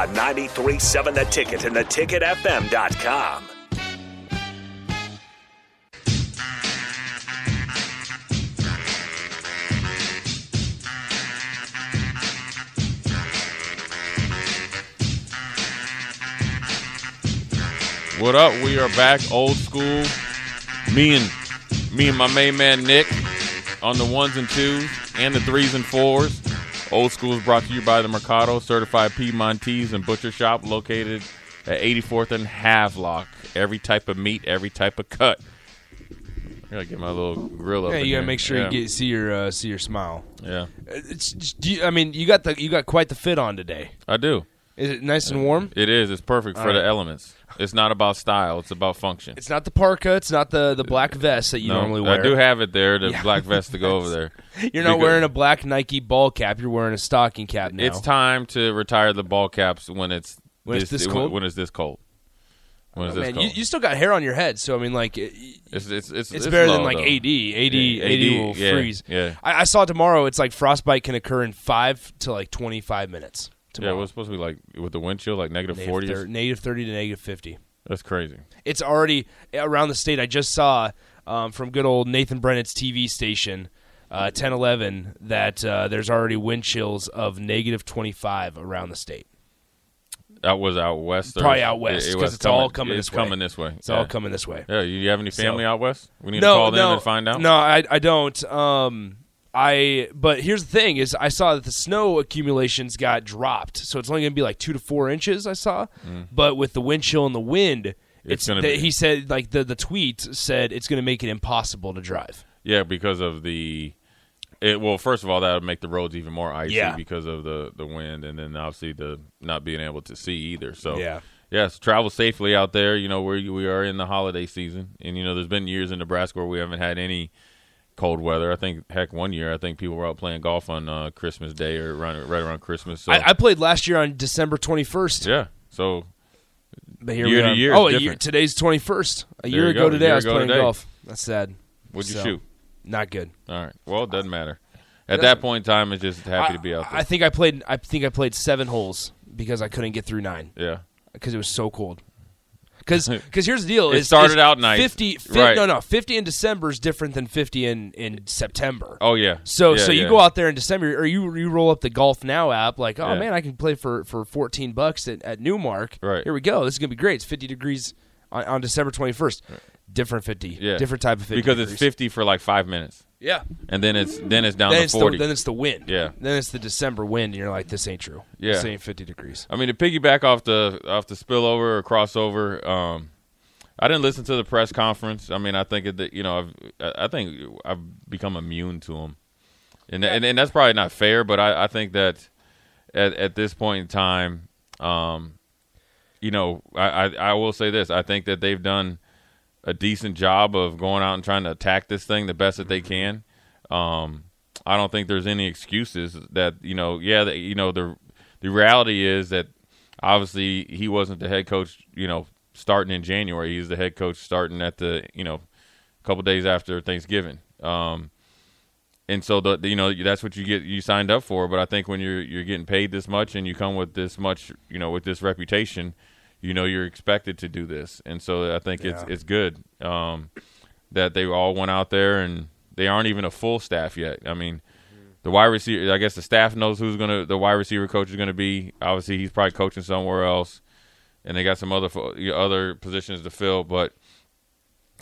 On 93.7 The Ticket and theticketfm.com. What up? We are back, old school. Me and me and my main man Nick on the ones and twos and the threes and fours. Old school is brought to you by the Mercado Certified Piedmontese and Butcher Shop, located at 84th and Havelock. Every type of meat, every type of cut. I gotta get my little grill up. Yeah, you gotta make sure Yeah. you get see your uh, see your smile. Yeah, It's, you, I mean, you got the you got quite the fit on today. I do. Is it nice and warm? It is. It's perfect for All the right. elements. It's not about style. It's about function. It's not the parka. It's not the the black vest that you no, normally wear. I do have it there, the Yeah. black vest to go over there. You're not because- wearing a black Nike ball cap. You're wearing a stocking cap now. It's time to retire the ball caps when it's When it's this cold? When it's this cold. When it's Oh, this man, cold. you, you still got hair on your head, so I mean, like, it, it's it's it's, it's, better than low, like though. AD. AD, Yeah, AD, will yeah, freeze. yeah. I, I saw tomorrow. It's like frostbite can occur in five to like 25 minutes. Yeah, it was supposed to be like with the wind chill, like negative forty. negative 30 to negative 50. That's crazy. It's already around the state. I just saw um, from good old Nathan Brennan's TV station, uh, 1011, that uh, there's already wind chills of negative 25 around the state. That was out west. Probably out west, it- it was it's all coming It's this way. this way. It's yeah. all coming this way. Yeah, you have any family So- out west? We need no, to call them no, and find out. No, I, I don't. Um, I but here's the thing: is I saw that the snow accumulations got dropped, so it's only going to be like two to four inches. I saw, but with the wind chill and the wind, Mm. It's it's, gonna the- be- he said like the the tweet said it's going to make it impossible to drive. Yeah, because of the. It, well, first of all, that would make the roads even more icy Yeah. because of the the wind, and then obviously the not being able to see either. So Yeah. yes, travel safely out there. You know where we are in the holiday season, and you know there's been years in Nebraska where we haven't had any cold weather. I think heck one year I think people were out playing golf on uh, Christmas Day or around, right around Christmas. So I, I played last year on December 21st. yeah, so But here Year we to year Oh, a year, today's 21st. A There year ago go, today, year I was ago playing today. golf. That's sad. what'd you So, shoot? Not good. All right. Well, it doesn't matter. At that point in time, it's just happy to be out there. I think I played. I think I played seven holes because I couldn't get through nine. yeah. because it was so cold. Because because here's the deal: It is- started is out nice. 50, fi- Right. No, no, fifty in December is different than fifty in, in September. Oh yeah. So Yeah, so you go out there in December, or you you roll up the Golf Now app, like, oh Yeah. man, I can play for, for fourteen bucks at, at Newmark. Right. here we go. This is gonna be great. It's fifty degrees on, on December twenty first. Different fifty. Yeah. Different type of fifty. because it's 50 for like five minutes, Yeah. and then it's then it's down Then to it's, the, 40. then it's the wind. Yeah. Then it's the December wind, and you're like, this ain't true. This Yeah. ain't fifty degrees. I mean, to piggyback off the off the spillover or crossover, um, I didn't listen to the press conference. I mean, I think that you know, I've, I I think I've become immune to them, and and, and that's probably not fair. But I, I think that at at this point in time, um, you know, I, I I will say this: I think that they've done a decent job of going out and trying to attack this thing the best that they can. Um, I don't think there's any excuses that you know. Yeah, that, you know the the reality is that obviously he wasn't the head coach. You know, starting in January, he's the head coach starting at the you know a couple days after Thanksgiving. Um, and so the you know that's what you get you signed up for. But I think when you're you're getting paid this much and you come with this much you know with this reputation, you know you're expected to do this. And so I think it's it's good um, that they all went out there and they aren't even a full staff yet. I mean. The wide receiver, I guess the staff knows who's gonna. The wide receiver coach is gonna be. Obviously, he's probably coaching somewhere else, and they got some other other positions to fill. But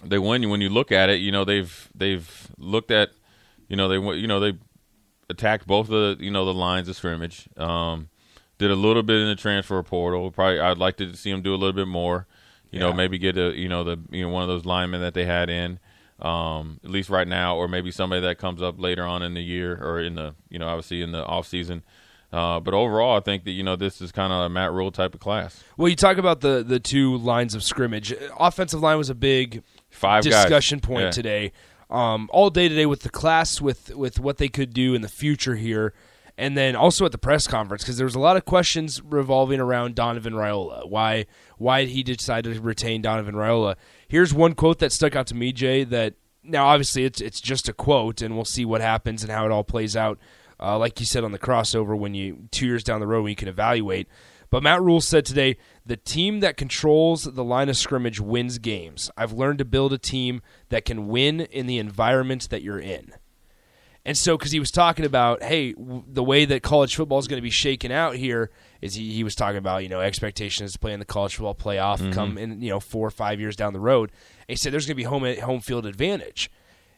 they when when you look at it, you know they've they've looked at, you know they you know they attacked both of the you know the lines of scrimmage. Um, did a little bit in the transfer portal. Probably I'd like to see them do a little bit more. You know, maybe get a you know the you know one of those linemen that they had in. Um, at least right now, or maybe somebody that comes up later on in the year or in the you know obviously in the off season. Uh, but overall, I think that you know this is kind of a Matt Rhule type of class. Well, you talk about the the two lines of scrimmage. Offensive line was a big Five discussion guys. point Yeah. today. Um, all day today with the class, with with what they could do in the future here, and then also at the press conference because there was a lot of questions revolving around Donovan Raiola. Why why did he decide to retain Donovan Raiola? Here's one quote that stuck out to me, Jay. That now obviously it's it's just a quote, and we'll see what happens and how it all plays out. Uh, like you said on the crossover, when you two years down the road, when you can evaluate. But Matt Rhule said today, the team that controls the line of scrimmage wins games. I've learned to build a team that can win in the environment that you're in. And so, because he was talking about, hey, w- the way that college football is going to be shaken out here is he, he was talking about, you know, expectations to play in the college football playoff mm-hmm. come in, you know, four or five years down the road. And he said there's going to be home home field advantage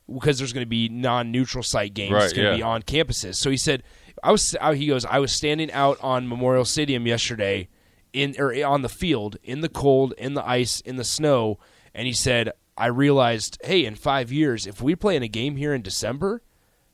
because there's going to be non-neutral site games Right, it's going to yeah. be on campuses. So he said, I was he goes, I was standing out on Memorial Stadium yesterday in or eh, on the field in the cold, in the ice, in the snow, and he said, I realized, hey, in 5 years if we play in a game here in December,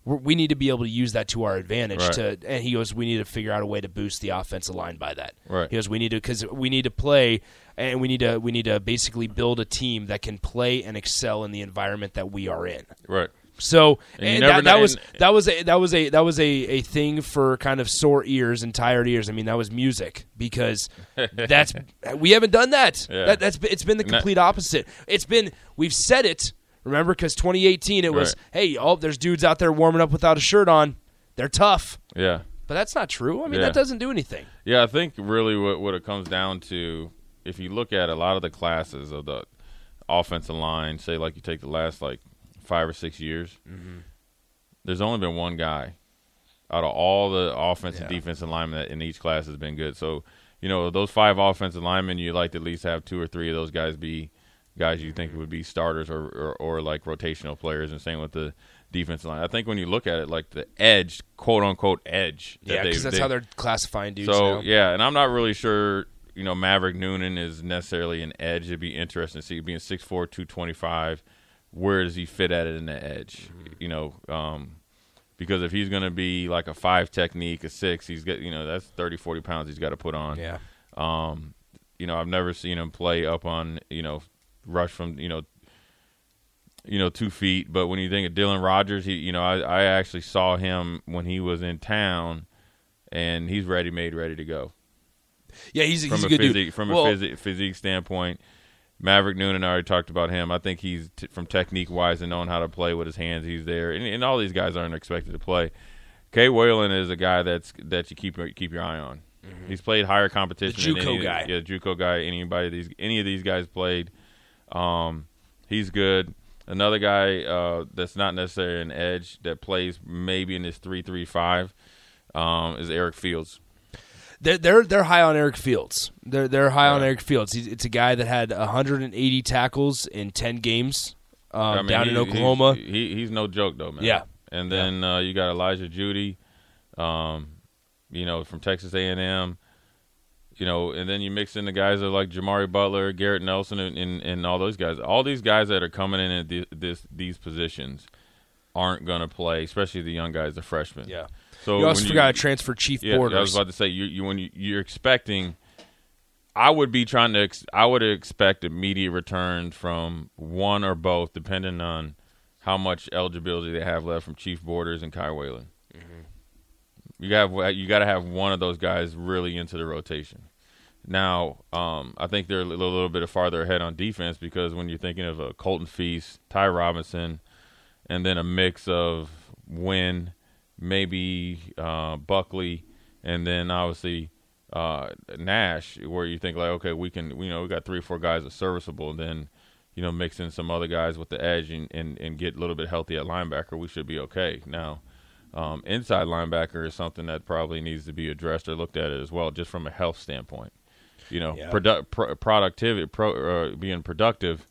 we need to be able to use that to our advantage Right. to and he goes we need to figure out a way to boost the offensive line by that Right. he goes we need to because we need to play and we need to we need to basically build a team that can play and excel in the environment that we are in Right. so And and that, that was that was a that was a that was a, a thing for kind of sore ears and tired ears. I mean, that was music because that's we haven't done that. Yeah. that that's it's been the complete opposite. It's been we've said it. Remember, because 2018 it was Right. hey, oh, there's dudes out there warming up without a shirt on. They're tough, Yeah. but that's not true. I mean, Yeah. that doesn't do anything. Yeah, I think really what what it comes down to, if you look at a lot of the classes of the offensive line, say like you take the last like five or six years, mm-hmm. there's only been one guy out of all the offensive Yeah. defensive linemen that in each class has been good. So, you know, those five offensive linemen, you like to at least have two or three of those guys be guys you think would be starters or, or, or like rotational players, and same with the defensive line. I think when you look at it, like the edge, quote unquote edge, that Yeah, because that's they- how they're classifying dudes. so now. yeah, and I'm not really sure. You know, Maverick Noonan is necessarily an edge. It'd be interesting to see being 6'4", 225. Where does he fit at it in the edge? Mm-hmm. You know, um, because if he's going to be like a five technique, a six, he's got you know that's 30, 40 pounds he's got to put on. yeah. Um, you know, I've never seen him play up on you know rush from you know you know two feet. But when you think of Dylan Rogers, he you know I, I actually saw him when he was in town, and he's ready made, ready to go Yeah, he's, he's a a good physique dude. from Well, a physique, physique standpoint. Maverick Noonan, I already talked about him. I think he's t- from technique wise and knowing how to play with his hands. He's there, and, and all these guys aren't expected to play. Kai Wallin is a guy that's that you keep keep your eye on. He's played higher competition. Mm-hmm. The than JUCO any, guy. yeah, JUCO guy. Anybody these any of these guys played. Um, he's good. Another guy uh, that's not necessarily an edge that plays maybe in this three three five um, is Eric Fields. They're they're they're high on Eric Fields. They're they're high on Eric Fields. He's, it's a guy that had 180 tackles in 10 games um, I mean, down in Oklahoma. He's, he, he's no joke though, man. Yeah. And then uh, you got Elijah Jeudy, um, you know, from Texas A and M. You know, and then you mix in the guys that are like Jimari Butler, Garrett Nelson, and, and, and all those guys. All these guys that are coming in at the, this these positions aren't going to play, especially the young guys, the freshmen. yeah. So You also when forgot to transfer Chief yeah, I was about to say you, you when you, you're expecting. I would be trying to. Ex- I would expect immediate returns from one or both, depending on how much eligibility they have left from Chief Borders and Kai Wallin. Mm-hmm. You got you got to have one of those guys really into the rotation. Now, um, I think they're a little, little bit farther ahead on defense because when you're thinking of a Colton Feast, Ty Robinson, and then a mix of Wynn, maybe uh, Buckley, and then obviously uh, Nash, where you think like, okay, we can, you know, we got three or four guys that are serviceable, and then you know, mix in some other guys with the edge and, and, and get a little bit healthy at linebacker, we should be okay. Now, um, inside linebacker is something that probably needs to be addressed or looked at as well, just from a health standpoint. You know, Yeah. produ- pro- productivity, pro- uh, being productive.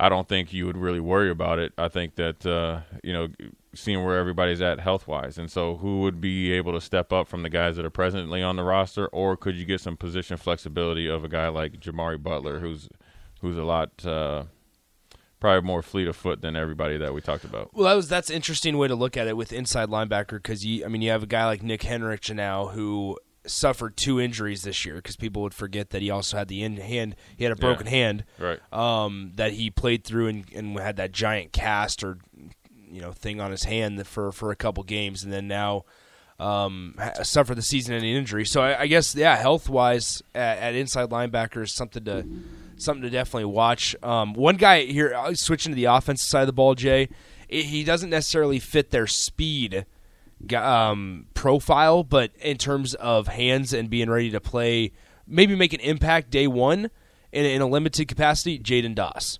I don't think you would really worry about it. I think that uh, you know, seeing where everybody's at health wise, and so who would be able to step up from the guys that are presently on the roster, or could you get some position flexibility of a guy like Jimari Butler, who's who's a lot uh, probably more fleet of foot than everybody that we talked about. Well, that was that's an interesting way to look at it with inside linebacker because you, I mean, you have a guy like Nick Henrich now who suffered two injuries this year because people would forget that he also had the in hand he had a broken Yeah. hand Right. um, that he played through and, and had that giant cast or you know thing on his hand for for a couple games and then now um, ha- suffered the season-ending injury. So I, I guess yeah, health-wise at, at inside linebacker is something to something to definitely watch. Um, one guy here uh, switching to the offensive side of the ball, Jay, i he doesn't necessarily fit their speed um, profile, but in terms of hands and being ready to play, maybe make an impact day one in, in a limited capacity, Jaidyn Doss.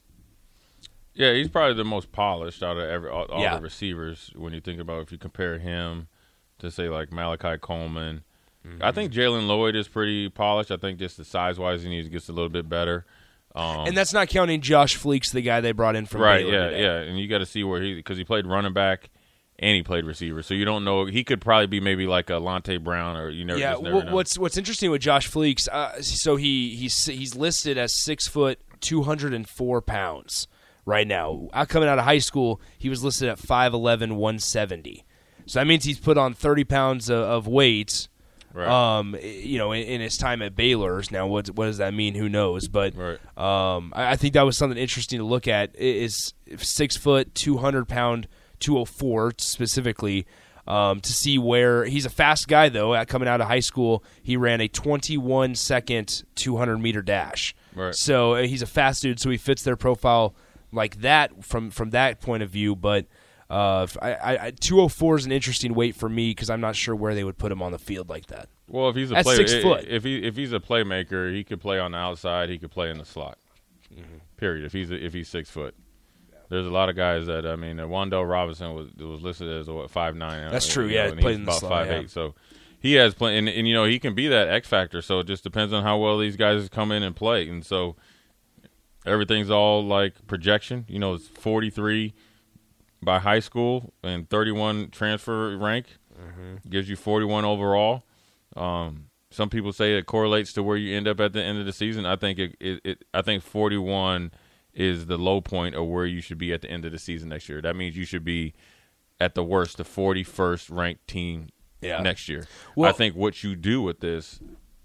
Yeah, he's probably the most polished out of every all, all Yeah. the receivers. When you think about if you compare him to say like Malachi Coleman, Mm-hmm. I think Jalen Lloyd is pretty polished. I think just the size wise, he needs to get a little bit better. Um, and that's not counting Josh Fleeks, the guy they brought in from right, Baylor yeah, today. yeah, and you got to see where he because he played running back and he played receiver, so you don't know he could probably be maybe like a Lonte Brown or you never. Yeah, never wh- know. what's what's interesting with Josh Fleeks? Uh, so he he's he's listed as six foot, two hundred and four pounds right now. Coming out of high school, he was listed at 5'11", 170. So that means he's put on thirty pounds of, of weight. Right. Um, you know, in, in his time at Baylor's. Now, what what does that mean? Who knows? But Right. um, I, I think that was something interesting to look at. Is six foot, two hundred pound, two hundred four specifically. Um, to see where he's a fast guy though. Coming out of high school, he ran a 21 second 200 meter dash. Right. So uh, he's a fast dude. So he fits their profile like that from from that point of view. But uh, I, I, I- 204 is an interesting weight for me because I'm not sure where they would put him on the field like that. Well, if he's a At player, six foot. if he if he's a playmaker, he could play on the outside. He could play in the slot. Mm-hmm. Period. If he's if he's six foot, there's a lot of guys that I mean, uh, Wan'Dale Robinson was was listed as a, what five nine. That's true, You yeah, know, played he's in the about slot, five yeah. eight. So he has plenty, and, and you know he can be that X factor. So it just depends on how well these guys come in and play, and so everything's all like projection. You know, it's forty three by high school and 31 transfer rank gives you 41 overall. Um, some people say it correlates to where you end up at the end of the season. I think it, it, it I think 41 is the low point of where you should be at the end of the season next year. That means you should be at the worst the 41st ranked team Yeah. next year. Well- I think what you do with this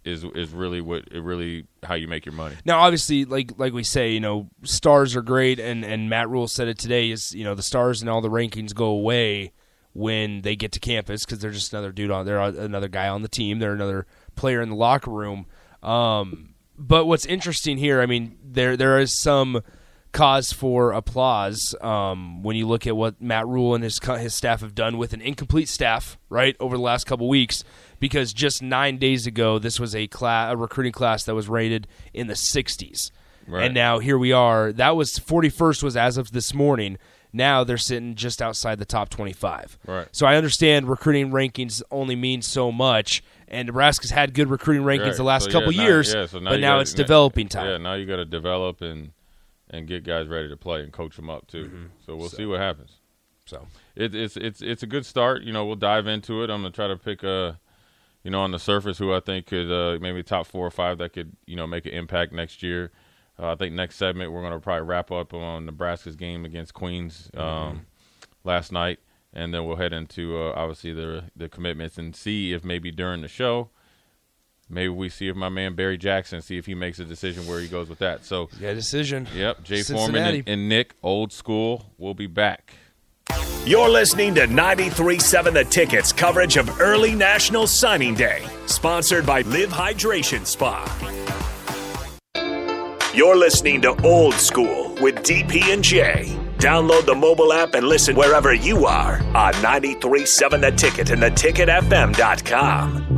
is is really what it really how you make your money. Now, obviously, like like we say, you know, stars are great, and and Matt Rhule said it today. Is you know the stars and all the rankings go away when they get to campus because they're just another dude on. They're another guy on the team. They're another player in the locker room. Um, but what's interesting here, I mean, there there is some cause for applause um, when you look at what Matt Rhule and his his staff have done with an incomplete staff, right, over the last couple weeks. Because just nine days ago, this was a class, a recruiting class that was rated in the 60s, Right. and now here we are. That was 41st was as of this morning. Now they're sitting just outside the top 25. Right. So I understand recruiting rankings only mean so much, and Nebraska's had good recruiting rankings Right. the last So, couple yeah, now- years, yeah, so but now gotta- it's developing time. Yeah, now you got to develop and and get guys ready to play and coach them up too. So we'll see what happens. So It, it's it's it's a good start. You know, we'll dive into it. I'm gonna try to pick a, you know, on the surface who I think could uh, maybe top four or five that could you know make an impact next year. Uh, I think next segment we're gonna probably wrap up on Nebraska's game against Queens um, last night, and then we'll head into uh, obviously the the commitments and see if maybe during the show. Maybe we see if my man Barry Jackson see if he makes a decision where he goes with that. So, yeah, decision. yep, Jay Foreman and, and Nick, old school, We'll be back. You're listening to 93.7 The Ticket's coverage of early National Signing Day, sponsored by Live Hydration Spa. You're listening to Old School with DP and J. Download the mobile app and listen wherever you are on 93.7 The Ticket and theticketfm.com.